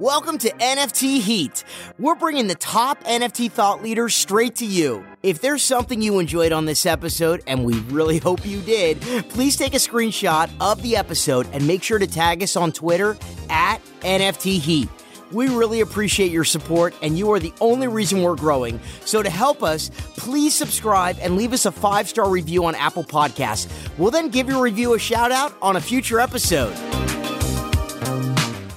Welcome to NFT Heat. We're bringing the top NFT thought leaders straight to you. If there's something you enjoyed on this episode, and we really hope you did, please take a screenshot of the episode and make sure to tag us on Twitter at NFT Heat. We really appreciate your support, and you are the only reason we're growing. So, to help us, please subscribe and leave us a five star review on Apple Podcasts. We'll then give your review a shout out on a future episode.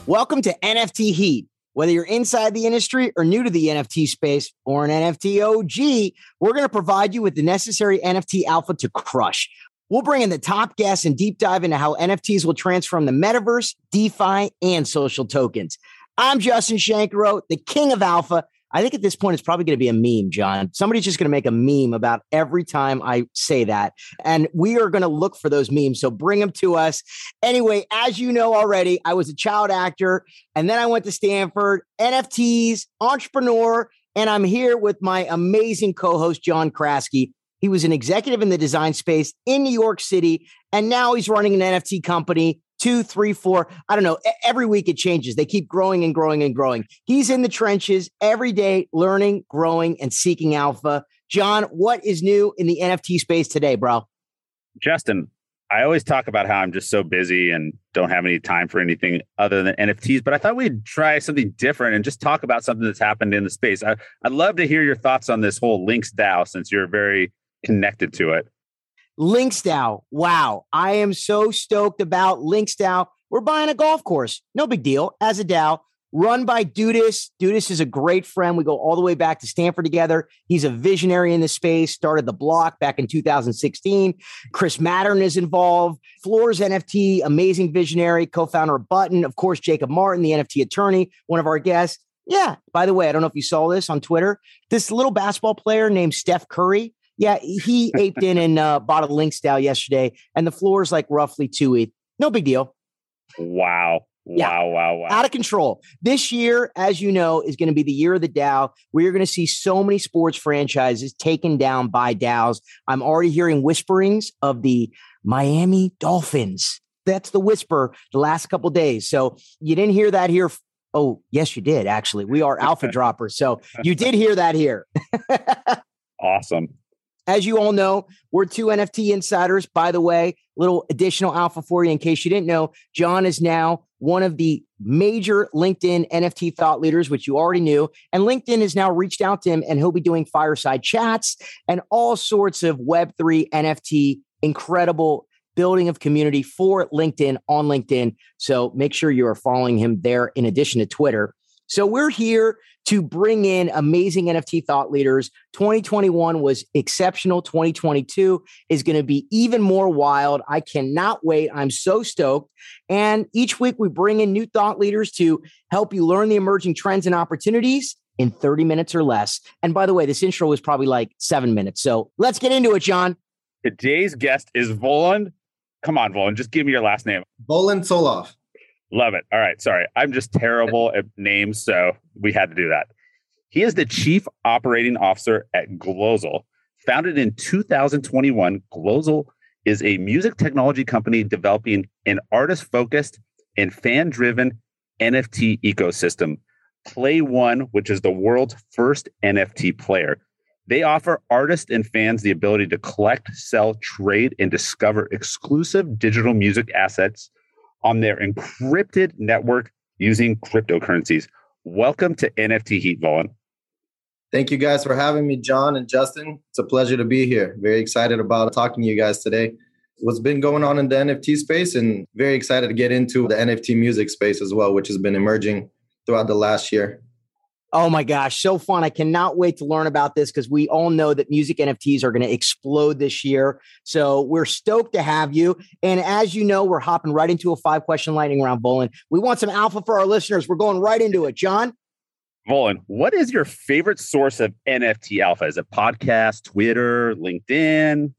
Welcome to NFT Heat. Whether you're inside the industry or new to the NFT space or an NFT OG, we're going to provide you with the necessary NFT alpha to crush. We'll bring in the top guests and deep dive into how NFTs will transform the metaverse, DeFi, and social tokens. I'm Justin Shankaro, the king of alpha. I think at this point it's probably going to be a meme, John. Somebody's just going to make a meme about every time I say that. And we are going to look for those memes. So bring them to us. Anyway, as you know already, I was a child actor and then I went to Stanford, NFTs, entrepreneur, and I'm here with my amazing co host, John Kraske. He was an executive in the design space in New York City, and now he's running an NFT company two, three, four. I don't know. Every week it changes. They keep growing and growing and growing. He's in the trenches every day, learning, growing, and seeking alpha. John, what is new in the NFT space today, bro? Justin, I always talk about how I'm just so busy and don't have any time for anything other than NFTs, but I thought we'd try something different and just talk about something that's happened in the space. I, would love to hear your thoughts on this whole Links DAO since you're very connected to it. Links DAO. Wow. I am so stoked about Links DAO. We're buying a golf course. No big deal. As a DAO, run by Dudas. Dudas is a great friend. We go all the way back to Stanford together. He's a visionary in the space, started the block back in 2016. Chris Mattern is involved. Floors NFT, amazing visionary, co founder of Button. Of course, Jacob Martin, the NFT attorney, one of our guests. Yeah, by the way, I don't know if you saw this on Twitter. This little basketball player named Steph Curry yeah, he aped in and uh, bought a Links DAO yesterday, and the floor is like roughly two ETH. No big deal. Wow. Yeah. Wow, wow, wow. Out of control. This year, as you know, is going to be the year of the DAO. you're going to see so many sports franchises taken down by DAOs. I'm already hearing whisperings of the Miami Dolphins. That's the whisper the last couple days. So you didn't hear that here. Oh, yes, you did, actually. We are alpha droppers. So you did hear that here. awesome. As you all know, we're two NFT insiders. By the way, little additional alpha for you in case you didn't know. John is now one of the major LinkedIn NFT thought leaders, which you already knew. And LinkedIn has now reached out to him and he'll be doing fireside chats and all sorts of Web3 NFT incredible building of community for LinkedIn on LinkedIn. So make sure you are following him there in addition to Twitter. So we're here to bring in amazing NFT thought leaders. 2021 was exceptional. 2022 is going to be even more wild. I cannot wait. I'm so stoked. And each week we bring in new thought leaders to help you learn the emerging trends and opportunities in 30 minutes or less. And by the way, this intro was probably like seven minutes. So let's get into it, John. Today's guest is Volen. Come on, Volen, just give me your last name. Volen Tsolov. Love it. All right. Sorry. I'm just terrible at names. So we had to do that. He is the chief operating officer at Glozal. Founded in 2021, Glozal is a music technology company developing an artist focused and fan driven NFT ecosystem. PlayOne, which is the world's first NFT player. They offer artists and fans the ability to collect, sell, trade, and discover exclusive digital music assets on their encrypted network using cryptocurrencies. Welcome to NFT Heat, Volen. Thank you guys for having me, John and Justin. It's a pleasure to be here. Very excited about talking to you guys today. What's been going on in the NFT space, and very excited to get into the NFT music space as well, which has been emerging throughout the last year. Oh my gosh, so fun. I cannot wait to learn about this because we all know that music NFTs are going to explode this year. So we're stoked to have you. And as you know, we're hopping right into a five question lightning round, Volen. We want some alpha for our listeners. We're going right into it. John? Volen, what is your favorite source of NFT alpha? Is it podcast, Twitter, LinkedIn?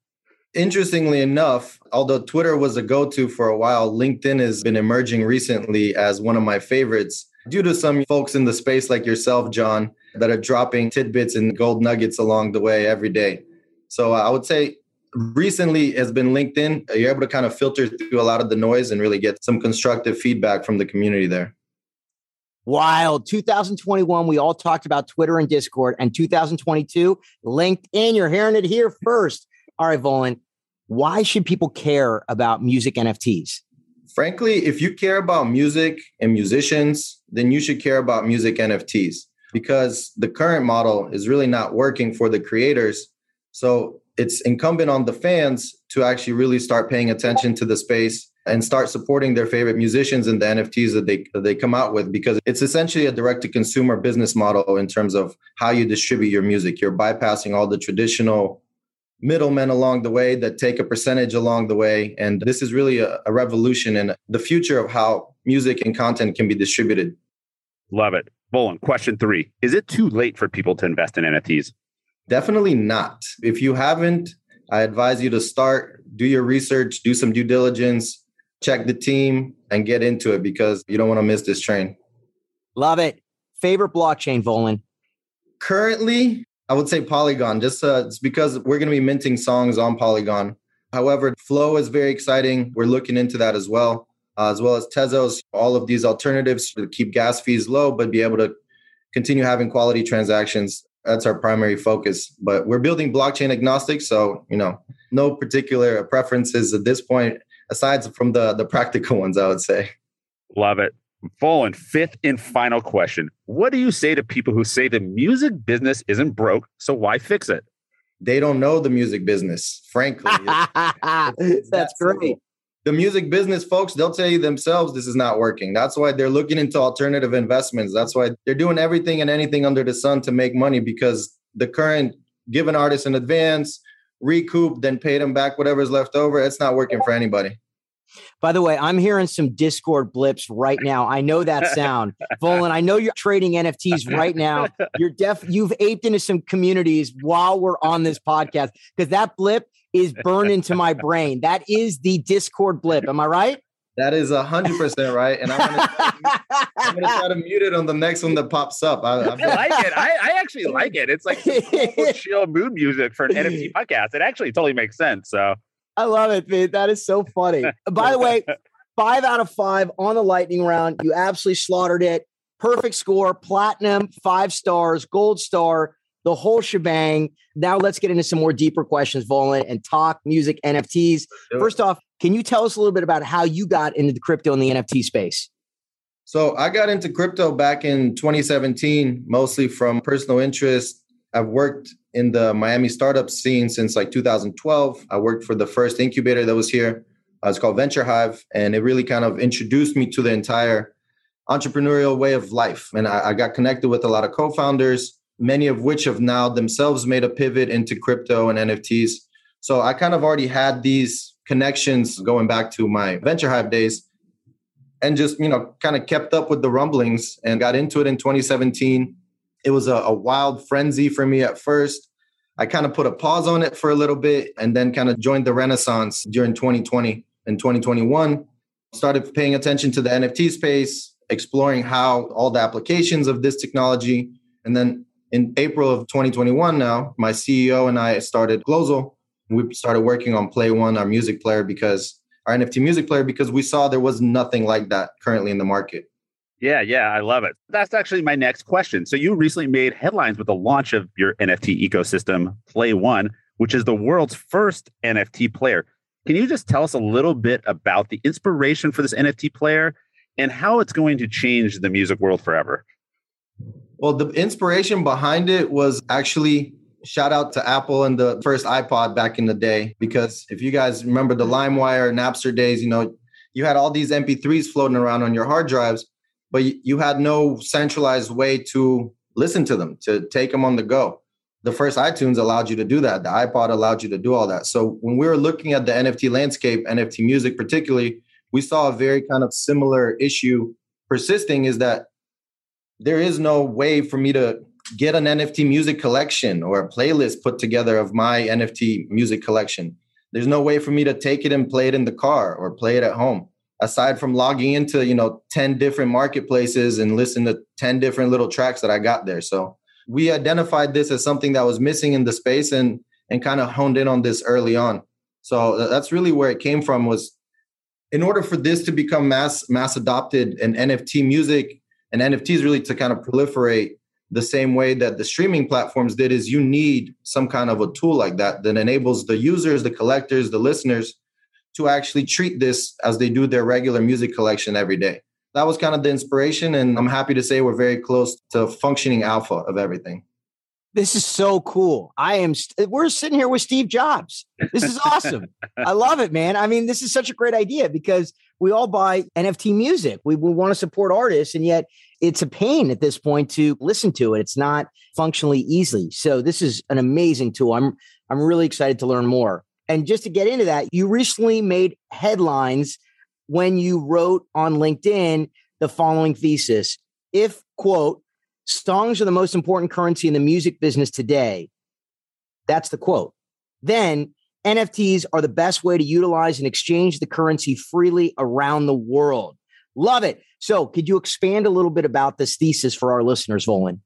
Interestingly enough, although Twitter was a go to for a while, LinkedIn has been emerging recently as one of my favorites due to some folks in the space like yourself, John, that are dropping tidbits and gold nuggets along the way every day. So uh, I would say recently has been LinkedIn. You're able to kind of filter through a lot of the noise and really get some constructive feedback from the community there. Wild. 2021, we all talked about Twitter and Discord, and 2022, LinkedIn. You're hearing it here first. All right, Volen, why should people care about music NFTs? Frankly, if you care about music and musicians, then you should care about music NFTs because the current model is really not working for the creators. So it's incumbent on the fans to actually really start paying attention to the space and start supporting their favorite musicians and the NFTs that they that they come out with because it's essentially a direct to consumer business model in terms of how you distribute your music. You're bypassing all the traditional middlemen along the way that take a percentage along the way and this is really a, a revolution in the future of how music and content can be distributed. Love it. Volen, question 3. Is it too late for people to invest in NFTs? Definitely not. If you haven't, I advise you to start, do your research, do some due diligence, check the team and get into it because you don't want to miss this train. Love it. Favorite blockchain, Volen? Currently, I would say Polygon. Just uh, it's because we're going to be minting songs on Polygon. However, Flow is very exciting. We're looking into that as well, uh, as well as Tezos. All of these alternatives to keep gas fees low, but be able to continue having quality transactions. That's our primary focus. But we're building blockchain agnostic, so you know, no particular preferences at this point aside from the the practical ones, I would say. Love it. Volen, fifth and final question. What do you say to people who say the music business isn't broke, so why fix it? They don't know the music business, frankly. That's great. The music business folks, they'll tell you themselves this is not working. That's why they're looking into alternative investments. That's why they're doing everything and anything under the sun to make money because the current given artists in advance, recoup, then pay them back whatever's left over. It's not working for anybody. By the way, I'm hearing some Discord blips right now. I know that sound. Volen, I know you're trading NFTs right now. You're deaf, you've aped into some communities while we're on this podcast because that blip is burned into my brain. That is the Discord blip. Am I right? That is hundred percent right, and I'm gonna, try to mute it on the next one that pops up. I, I like it. I, I, actually like it. It's like chill mood music for an NFT podcast. It actually totally makes sense. So I love it. That is so funny. By the way, five out of five on the lightning round. You absolutely slaughtered it. Perfect score, platinum, five stars, gold star, the whole shebang. Now let's get into some more deeper questions, Volen, and talk music NFTs. First off, can you tell us a little bit about how you got into the crypto and the NFT space? So I got into crypto back in 2017, mostly from personal interest. I've worked in the Miami startup scene since like 2012. I worked for the first incubator that was here. Uh, it's called Venture Hive, and it really kind of introduced me to the entire entrepreneurial way of life. And I, I got connected with a lot of co-founders, many of which have now themselves made a pivot into crypto and NFTs. So I kind of already had these connections going back to my Venture Hive days and just, you know, kind of kept up with the rumblings and got into it in 2017 it was a, a wild frenzy for me at first. I kind of put a pause on it for a little bit and then kind of joined the renaissance during 2020 and 2021. Started paying attention to the NFT space, exploring how all the applications of this technology. And then in April of 2021, now my CEO and I started Glozal. We started working on PlayOne, our music player, because our NFT music player, because we saw there was nothing like that currently in the market. Yeah, yeah, I love it. That's actually my next question. So you recently made headlines with the launch of your NFT ecosystem, PlayOne, which is the world's first NFT player. Can you just tell us a little bit about the inspiration for this NFT player and how it's going to change the music world forever? Well, the inspiration behind it was actually shout out to Apple and the first iPod back in the day. Because if you guys remember the LimeWire, Napster days, you know, you had all these MP3s floating around on your hard drives but you had no centralized way to listen to them, to take them on the go. The first iTunes allowed you to do that. The iPod allowed you to do all that. So when we were looking at the NFT landscape, NFT music particularly, we saw a very kind of similar issue persisting is that there is no way for me to get an NFT music collection or a playlist put together of my NFT music collection. There's no way for me to take it and play it in the car or play it at home aside from logging into you know 10 different marketplaces and listen to 10 different little tracks that i got there. So we identified this as something that was missing in the space and and kind of honed in on this early on. So that's really where it came from was in order for this to become mass mass adopted and nft music and NFTs really to kind of proliferate the same way that the streaming platforms did is you need some kind of a tool like that that enables the users, the collectors, the listeners to actually treat this as they do their regular music collection every day. That was kind of the inspiration. And I'm happy to say we're very close to functioning alpha of everything. This is so cool. I am, we we're sitting here with Steve Jobs. This is awesome. I love it, man. I mean, this is such a great idea because we all buy NFT music. We, we want to support artists, and yet it's a pain at this point to listen to it. It's not functionally easy. So this is an amazing tool. I'm I'm really excited to learn more. And just to get into that, you recently made headlines when you wrote on LinkedIn the following thesis. If quote, songs are the most important currency in the music business today. That's the quote. Then NFTs are the best way to utilize and exchange the currency freely around the world. Love it. So, could you expand a little bit about this thesis for our listeners, Volen?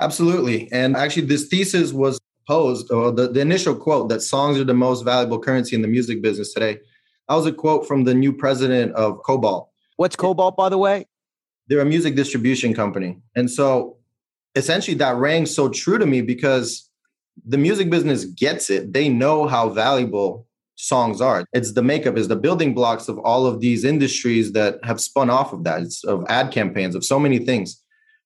Absolutely. And actually, this thesis was posed, or the, the initial quote that songs are the most valuable currency in the music business today. That was a quote from the new president of Kobalt. What's Kobalt, by the way? They're a music distribution company. And so, essentially, that rang so true to me because the music business gets it. They know how valuable songs are. It's the makeup, is the building blocks of all of these industries that have spun off of that, it's of ad campaigns, of so many things.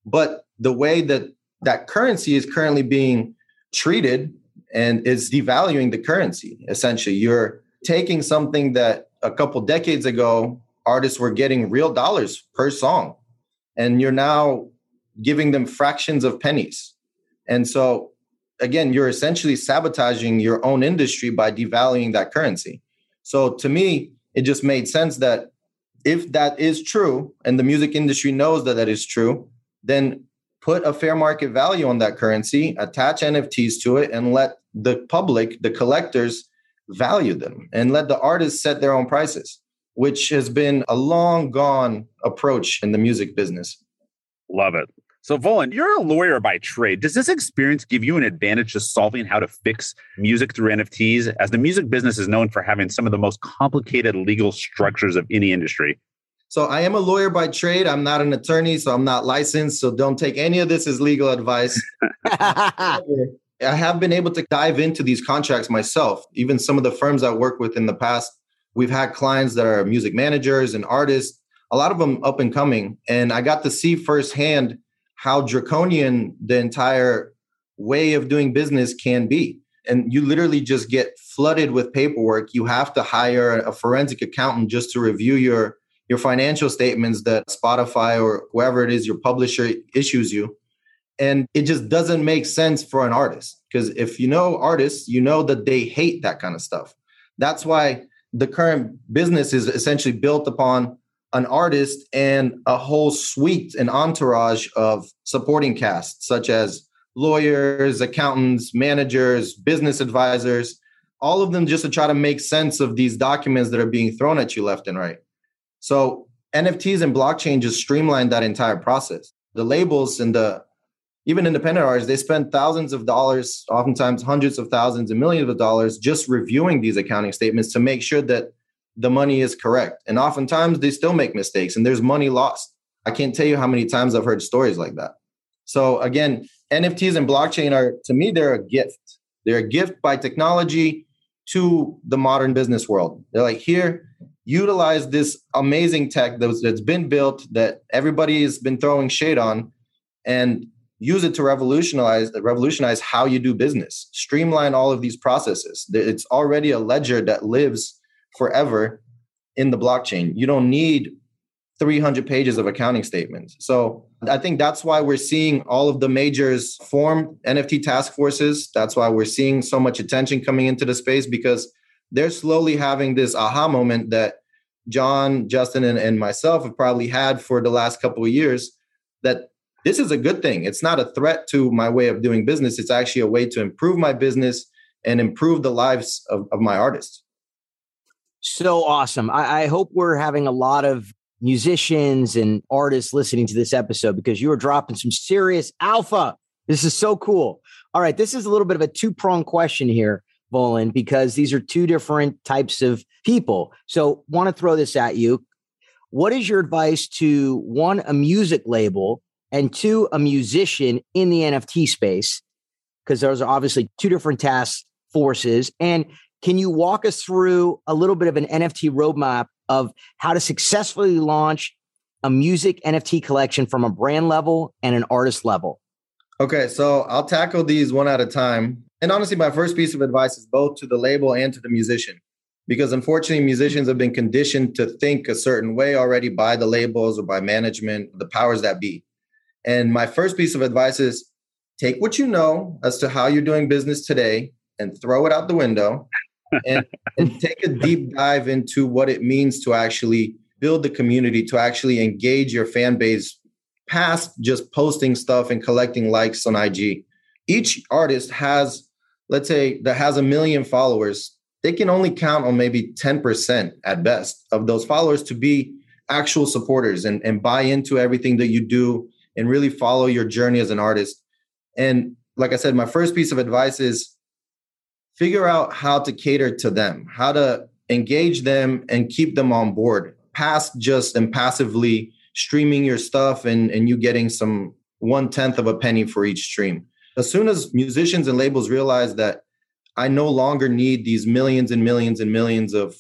But the way that that currency is currently being treated and is devaluing the currency, essentially. You're taking something that a couple decades ago artists were getting real dollars per song, and you're now giving them fractions of pennies. And so again, you're essentially sabotaging your own industry by devaluing that currency. So to me, it just made sense that if that is true and the music industry knows that that is true, then put a fair market value on that currency, attach NFTs to it, and let the public, the collectors, value them and let the artists set their own prices, which has been a long gone approach in the music business. Love it. So, Volen, you're a lawyer by trade. Does this experience give you an advantage to solving how to fix music through NFTs, as the music business is known for having some of the most complicated legal structures of any industry? So, I am a lawyer by trade. I'm not an attorney, so I'm not licensed. So, don't take any of this as legal advice. I have been able to dive into these contracts myself. Even some of the firms I work with in the past, we've had clients that are music managers and artists, a lot of them up and coming. And I got to see firsthand how draconian the entire way of doing business can be. And you literally just get flooded with paperwork. You have to hire a forensic accountant just to review your your financial statements that Spotify or whoever it is your publisher issues you. And it just doesn't make sense for an artist because if you know artists, you know that they hate that kind of stuff. That's why the current business is essentially built upon an artist and a whole suite and entourage of supporting cast, such as lawyers, accountants, managers, business advisors, all of them just to try to make sense of these documents that are being thrown at you left and right. So NFTs and blockchain just streamlined that entire process. The labels and the even independent artists, they spend thousands of dollars, oftentimes hundreds of thousands and millions of dollars just reviewing these accounting statements to make sure that the money is correct. And oftentimes they still make mistakes and there's money lost. I can't tell you how many times I've heard stories like that. So again, NFTs and blockchain are to me they're a gift. They're a gift by technology to the modern business world. They're like here utilize this amazing tech that's been built that everybody has been throwing shade on and use it to revolutionize revolutionize how you do business streamline all of these processes it's already a ledger that lives forever in the blockchain. You don't need 300 pages of accounting statements. So I think that's why we're seeing all of the majors form NFT task forces. That's why we're seeing so much attention coming into the space because they're slowly having this aha moment that John, Justin, and, and myself have probably had for the last couple of years that this is a good thing. It's not a threat to my way of doing business. It's actually a way to improve my business and improve the lives of, of my artists so awesome. I, I, hope we're having a lot of musicians and artists listening to this episode because you are dropping some serious alpha. This is so cool. All right, this is a little bit of a two prong question here, Volen, because these are two different types of people. So, want to throw this at you. what is your advice to one, a music label, and two, a musician in the NFT space? Because those are obviously two different task forces. And can you walk us through a little bit of an NFT roadmap of how to successfully launch a music NFT collection from a brand level and an artist level? Okay, so I'll tackle these one at a time. And honestly, my first piece of advice is both to the label and to the musician. Because unfortunately, musicians have been conditioned to think a certain way already by the labels or by management, the powers that be. And my first piece of advice is take what you know as to how you're doing business today and throw it out the window and, and take a deep dive into what it means to actually build the community, to actually engage your fan base past just posting stuff and collecting likes on IG. Each artist has, let's say, that has a million followers. They can only count on maybe 10% at best of those followers to be actual supporters and, and buy into everything that you do and really follow your journey as an artist. And like I said, my first piece of advice is figure out how to cater to them, how to engage them and keep them on board past just and passively streaming your stuff and, and you getting some one tenth of a penny for each stream. As soon as musicians and labels realize that I no longer need these millions and millions and millions of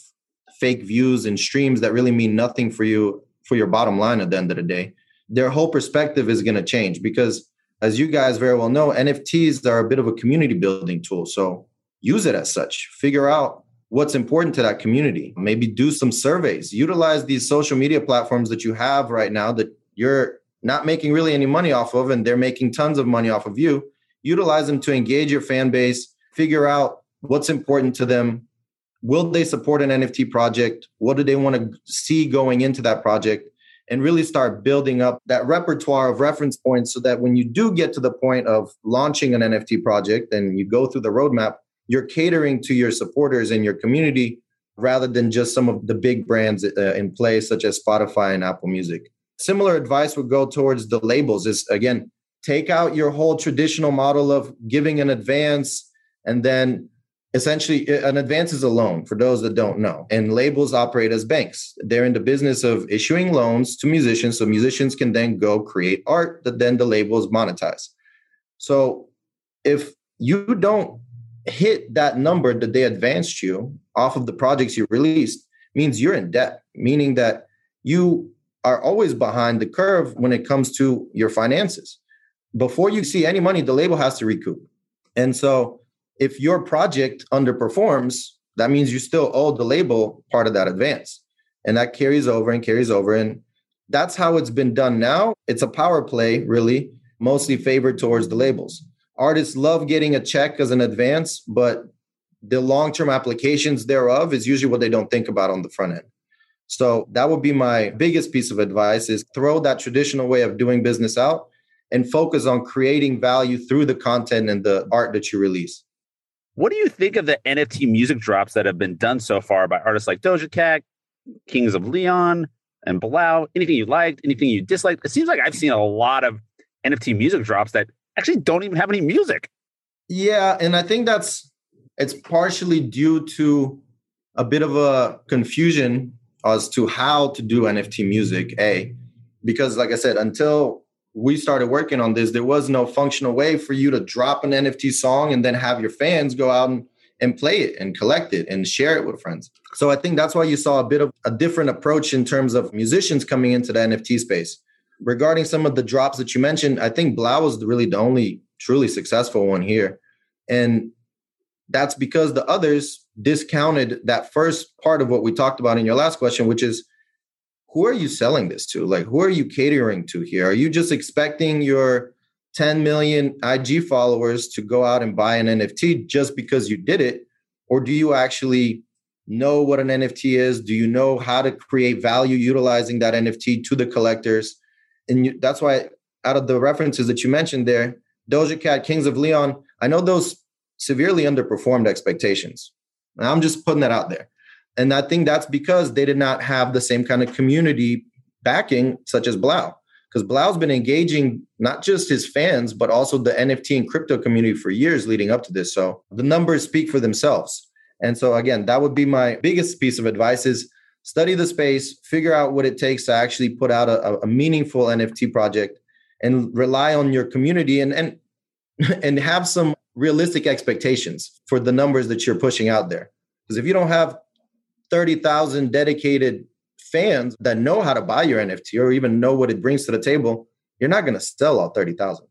fake views and streams that really mean nothing for you for your bottom line at the end of the day, their whole perspective is going to change because as you guys very well know, NFTs are a bit of a community building tool. So use it as such. Figure out what's important to that community. Maybe do some surveys. Utilize these social media platforms that you have right now that you're not making really any money off of, and they're making tons of money off of you. Utilize them to engage your fan base, figure out what's important to them. Will they support an NFT project? What do they want to see going into that project? And really start building up that repertoire of reference points so that when you do get to the point of launching an NFT project and you go through the roadmap, you're catering to your supporters and your community rather than just some of the big brands uh, in place such as spotify and apple music similar advice would go towards the labels is again take out your whole traditional model of giving an advance and then essentially uh, an advance is a loan for those that don't know. And labels operate as banks. They're in the business of issuing loans to musicians so musicians can then go create art that then the labels monetize so if you don't hit that number that they advanced you off of the projects you released means you're in debt, meaning that you are always behind the curve when it comes to your finances. Before you see any money, the label has to recoup. And so if your project underperforms, that means you still owe the label part of that advance. And that carries over and carries over. And that's how it's been done now. It's a power play, really, mostly favored towards the labels artists love getting a check as an advance, but the long term applications thereof is usually what they don't think about on the front end. So that would be my biggest piece of advice is throw that traditional way of doing business out and focus on creating value through the content and the art that you release. What do you think of the NFT music drops that have been done so far by artists like Doja Cat, Kings of Leon, and 3LAU? Anything you liked, anything you disliked? It seems like I've seen a lot of NFT music drops that actually don't even have any music. Yeah, and I think that's it's partially due to a bit of a confusion as to how to do NFT music. A, because like I said, until we started working on this, there was no functional way for you to drop an NFT song and then have your fans go out and, and play it and collect it and share it with friends. So I think that's why you saw a bit of a different approach in terms of musicians coming into the NFT space regarding some of the drops that you mentioned, I think 3LAU was really the only truly successful one here. And that's because the others discounted that first part of what we talked about in your last question, which is who are you selling this to? Like, who are you catering to here? Are you just expecting your 10 million IG followers to go out and buy an NFT just because you did it? Or do you actually know what an NFT is? Do you know how to create value utilizing that NFT to the collectors? and you, that's why out of the references that you mentioned there, Doja Cat, Kings of Leon, I know those severely underperformed expectations. And I'm just putting that out there. And I think that's because they did not have the same kind of community backing, such as 3LAU. Because 3LAU's been engaging not just his fans, but also the NFT and crypto community for years leading up to this. So the numbers speak for themselves. And so again, that would be my biggest piece of advice is study the space, figure out what it takes to actually put out a, a meaningful NFT project, and rely on your community and and and have some realistic expectations for the numbers that you're pushing out there. Because if you don't have 30,000 dedicated fans that know how to buy your NFT or even know what it brings to the table, you're not going to sell all 30,000.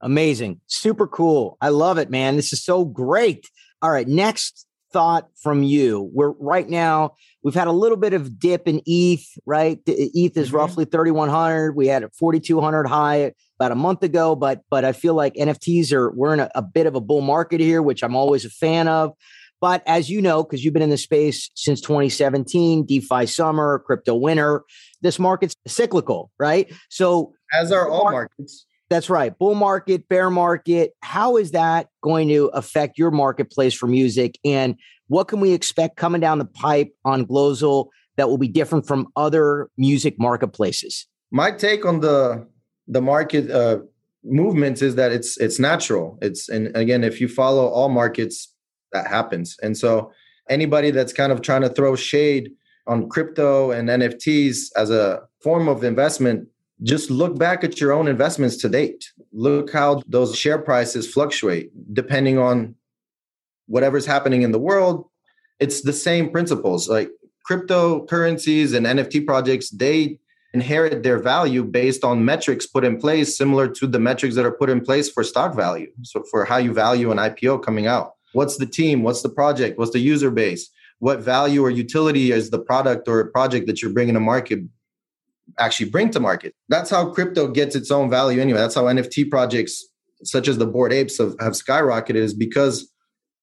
Amazing. Super cool. I love it, man. This is so great. All right, next thought from you. We're right now, we've had a little bit of dip in ETH, right? ETH is mm-hmm. roughly 3100. We had a 4200 high about a month ago, but but I feel like NFTs are we're in a, a bit of a bull market here, which I'm always a fan of. But as you know, because you've been in the space since 2017, DeFi summer, crypto winter, this market's cyclical, right? So as are all markets. That's right. Bull market, bear market. How is that going to affect your marketplace for music? And what can we expect coming down the pipe on Glozal that will be different from other music marketplaces? My take on the the market uh, movements is that it's it's natural. It's and again, if you follow all markets, that happens. And so anybody that's kind of trying to throw shade on crypto and NFTs as a form of investment, just look back at your own investments to date. Look how those share prices fluctuate depending on whatever's happening in the world. It's the same principles. Like cryptocurrencies and NFT projects, they inherit their value based on metrics put in place similar to the metrics that are put in place for stock value. So for how you value an IPO coming out. What's the team? What's the project? What's the user base? What value or utility is the product or project that you're bringing to market actually bring to market? That's how crypto gets its own value anyway. That's how NFT projects such as the Bored Apes have, have skyrocketed is because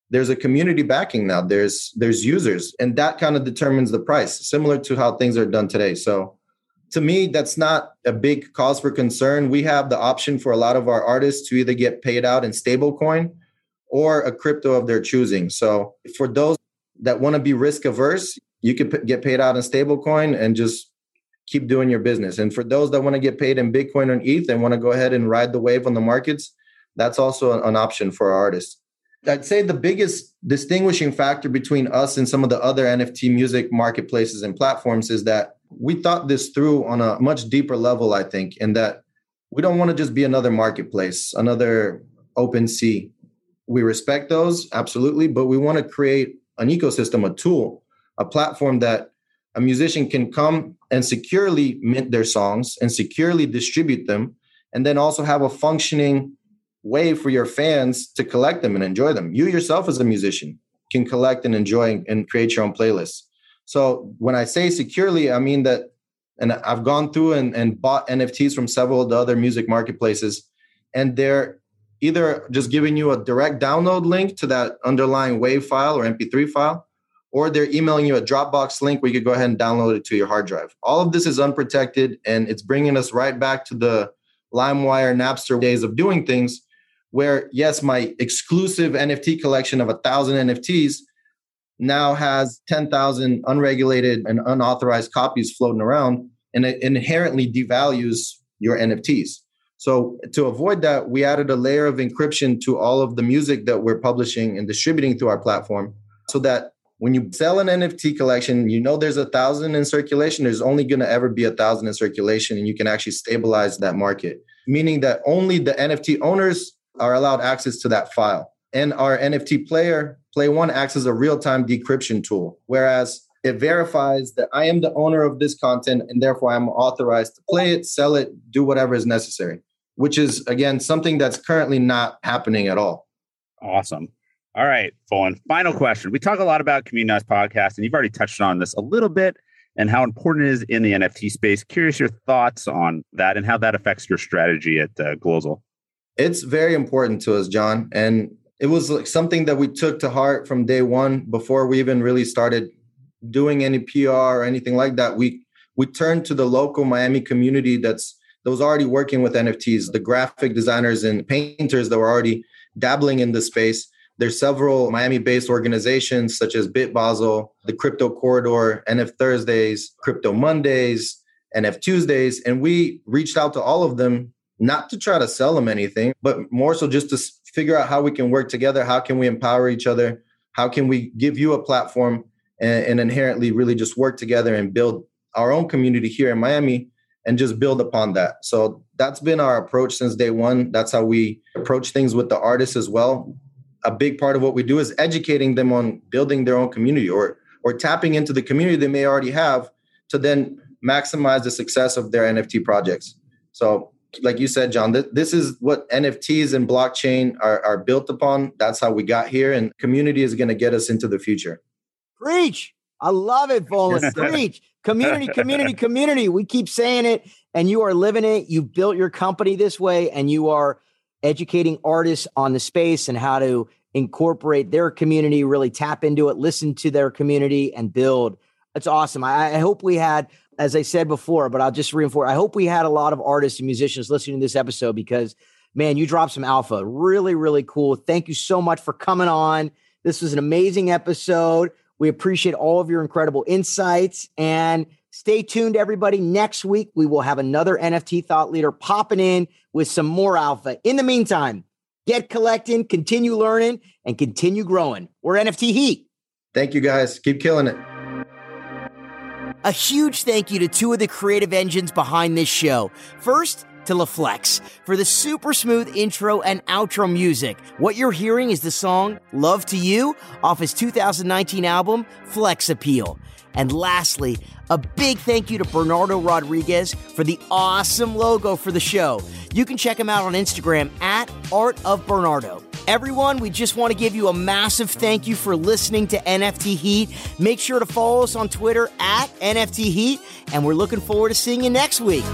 there's a community backing now. There's there's users, and that kind of determines the price, similar to how things are done today. So to me, that's not a big cause for concern. We have the option for a lot of our artists to either get paid out in stablecoin or a crypto of their choosing. So for those that want to be risk averse, you could p- get paid out in stablecoin and just keep doing your business. And for those that want to get paid in Bitcoin or ETH and want to go ahead and ride the wave on the markets, that's also an option for artists. I'd say the biggest distinguishing factor between us and some of the other NFT music marketplaces and platforms is that we thought this through on a much deeper level, I think, and that we don't want to just be another marketplace, another OpenSea we respect those absolutely but we want to create an ecosystem a tool a platform that a musician can come and securely mint their songs and securely distribute them and then also have a functioning way for your fans to collect them and enjoy them. You yourself as a musician can collect and enjoy and create your own playlists so when i say securely i mean that and i've gone through and, and bought nfts from several of the other music marketplaces and they're either just giving you a direct download link to that underlying WAV file or MP3 file, or they're emailing you a Dropbox link where you could go ahead and download it to your hard drive. All of this is unprotected, and it's bringing us right back to the LimeWire, Napster days of doing things. Where yes, my exclusive NFT collection of a thousand NFTs now has 10,000 unregulated and unauthorized copies floating around, and it inherently devalues your NFTs. So to avoid that, we added a layer of encryption to all of the music that we're publishing and distributing through our platform so that when you sell an NFT collection, you know there's a thousand in circulation. There's only going to ever be a thousand in circulation, and you can actually stabilize that market, meaning that only the NFT owners are allowed access to that file. And our NFT player, PlayOne, acts as a real time decryption tool, whereas it verifies that I am the owner of this content and therefore I'm authorized to play it, sell it, do whatever is necessary which is again something that's currently not happening at all. Awesome. All right, Volen. Final question. We talk a lot about Community podcast, and you've already touched on this a little bit and how important it is in the NFT space. Curious your thoughts on that and how that affects your strategy at uh, Glozal. It's very important to us, John, and it was like something that we took to heart from day one before we even really started doing any PR or anything like that. We we turned to the local Miami community that's that was already working with NFTs, the graphic designers and painters that were already dabbling in the space. There's several Miami-based organizations such as Bit Basel, the Crypto Corridor, NF Thursdays, Crypto Mondays, NF Tuesdays, and we reached out to all of them not to try to sell them anything, but more so just to figure out how we can work together, how can we empower each other, how can we give you a platform and, and inherently really just work together and build our own community here in Miami and just build upon that. So that's been our approach since day one. That's how we approach things with the artists as well. A big part of what we do is educating them on building their own community or or tapping into the community they may already have to then maximize the success of their NFT projects. So like you said, John, th- this is what NFTs and blockchain are, are built upon. That's how we got here, and community is going to get us into the future. Preach. I love it, Volen. Preach. Community, community, community. We keep saying it, and you are living it. You've built your company this way, and you are educating artists on the space and how to incorporate their community, really tap into it, listen to their community, and build. That's awesome. I, I hope we had as I said before, but I'll just reinforce. I hope we had a lot of artists and musicians listening to this episode because, man, you dropped some alpha. Really, really cool. Thank you so much for coming on. This was an amazing episode. We appreciate all of your incredible insights and stay tuned, everybody. Next week, we will have another NFT thought leader popping in with some more alpha. In the meantime, get collecting, continue learning, and continue growing. We're NFT Heat. Thank you, guys. Keep killing it. A huge thank you to two of the creative engines behind this show. First, to LaFlex for the super smooth intro and outro music. What you're hearing is the song Love to You off his 2019 album Flex Appeal. And lastly, a big thank you to Bernardo Rodriguez for the awesome logo for the show. You can check him out on Instagram at Art of Bernardo. Everyone, we just want to give you a massive thank you for listening to NFT Heat. Make sure to follow us on Twitter at NFT Heat, and we're looking forward to seeing you next week.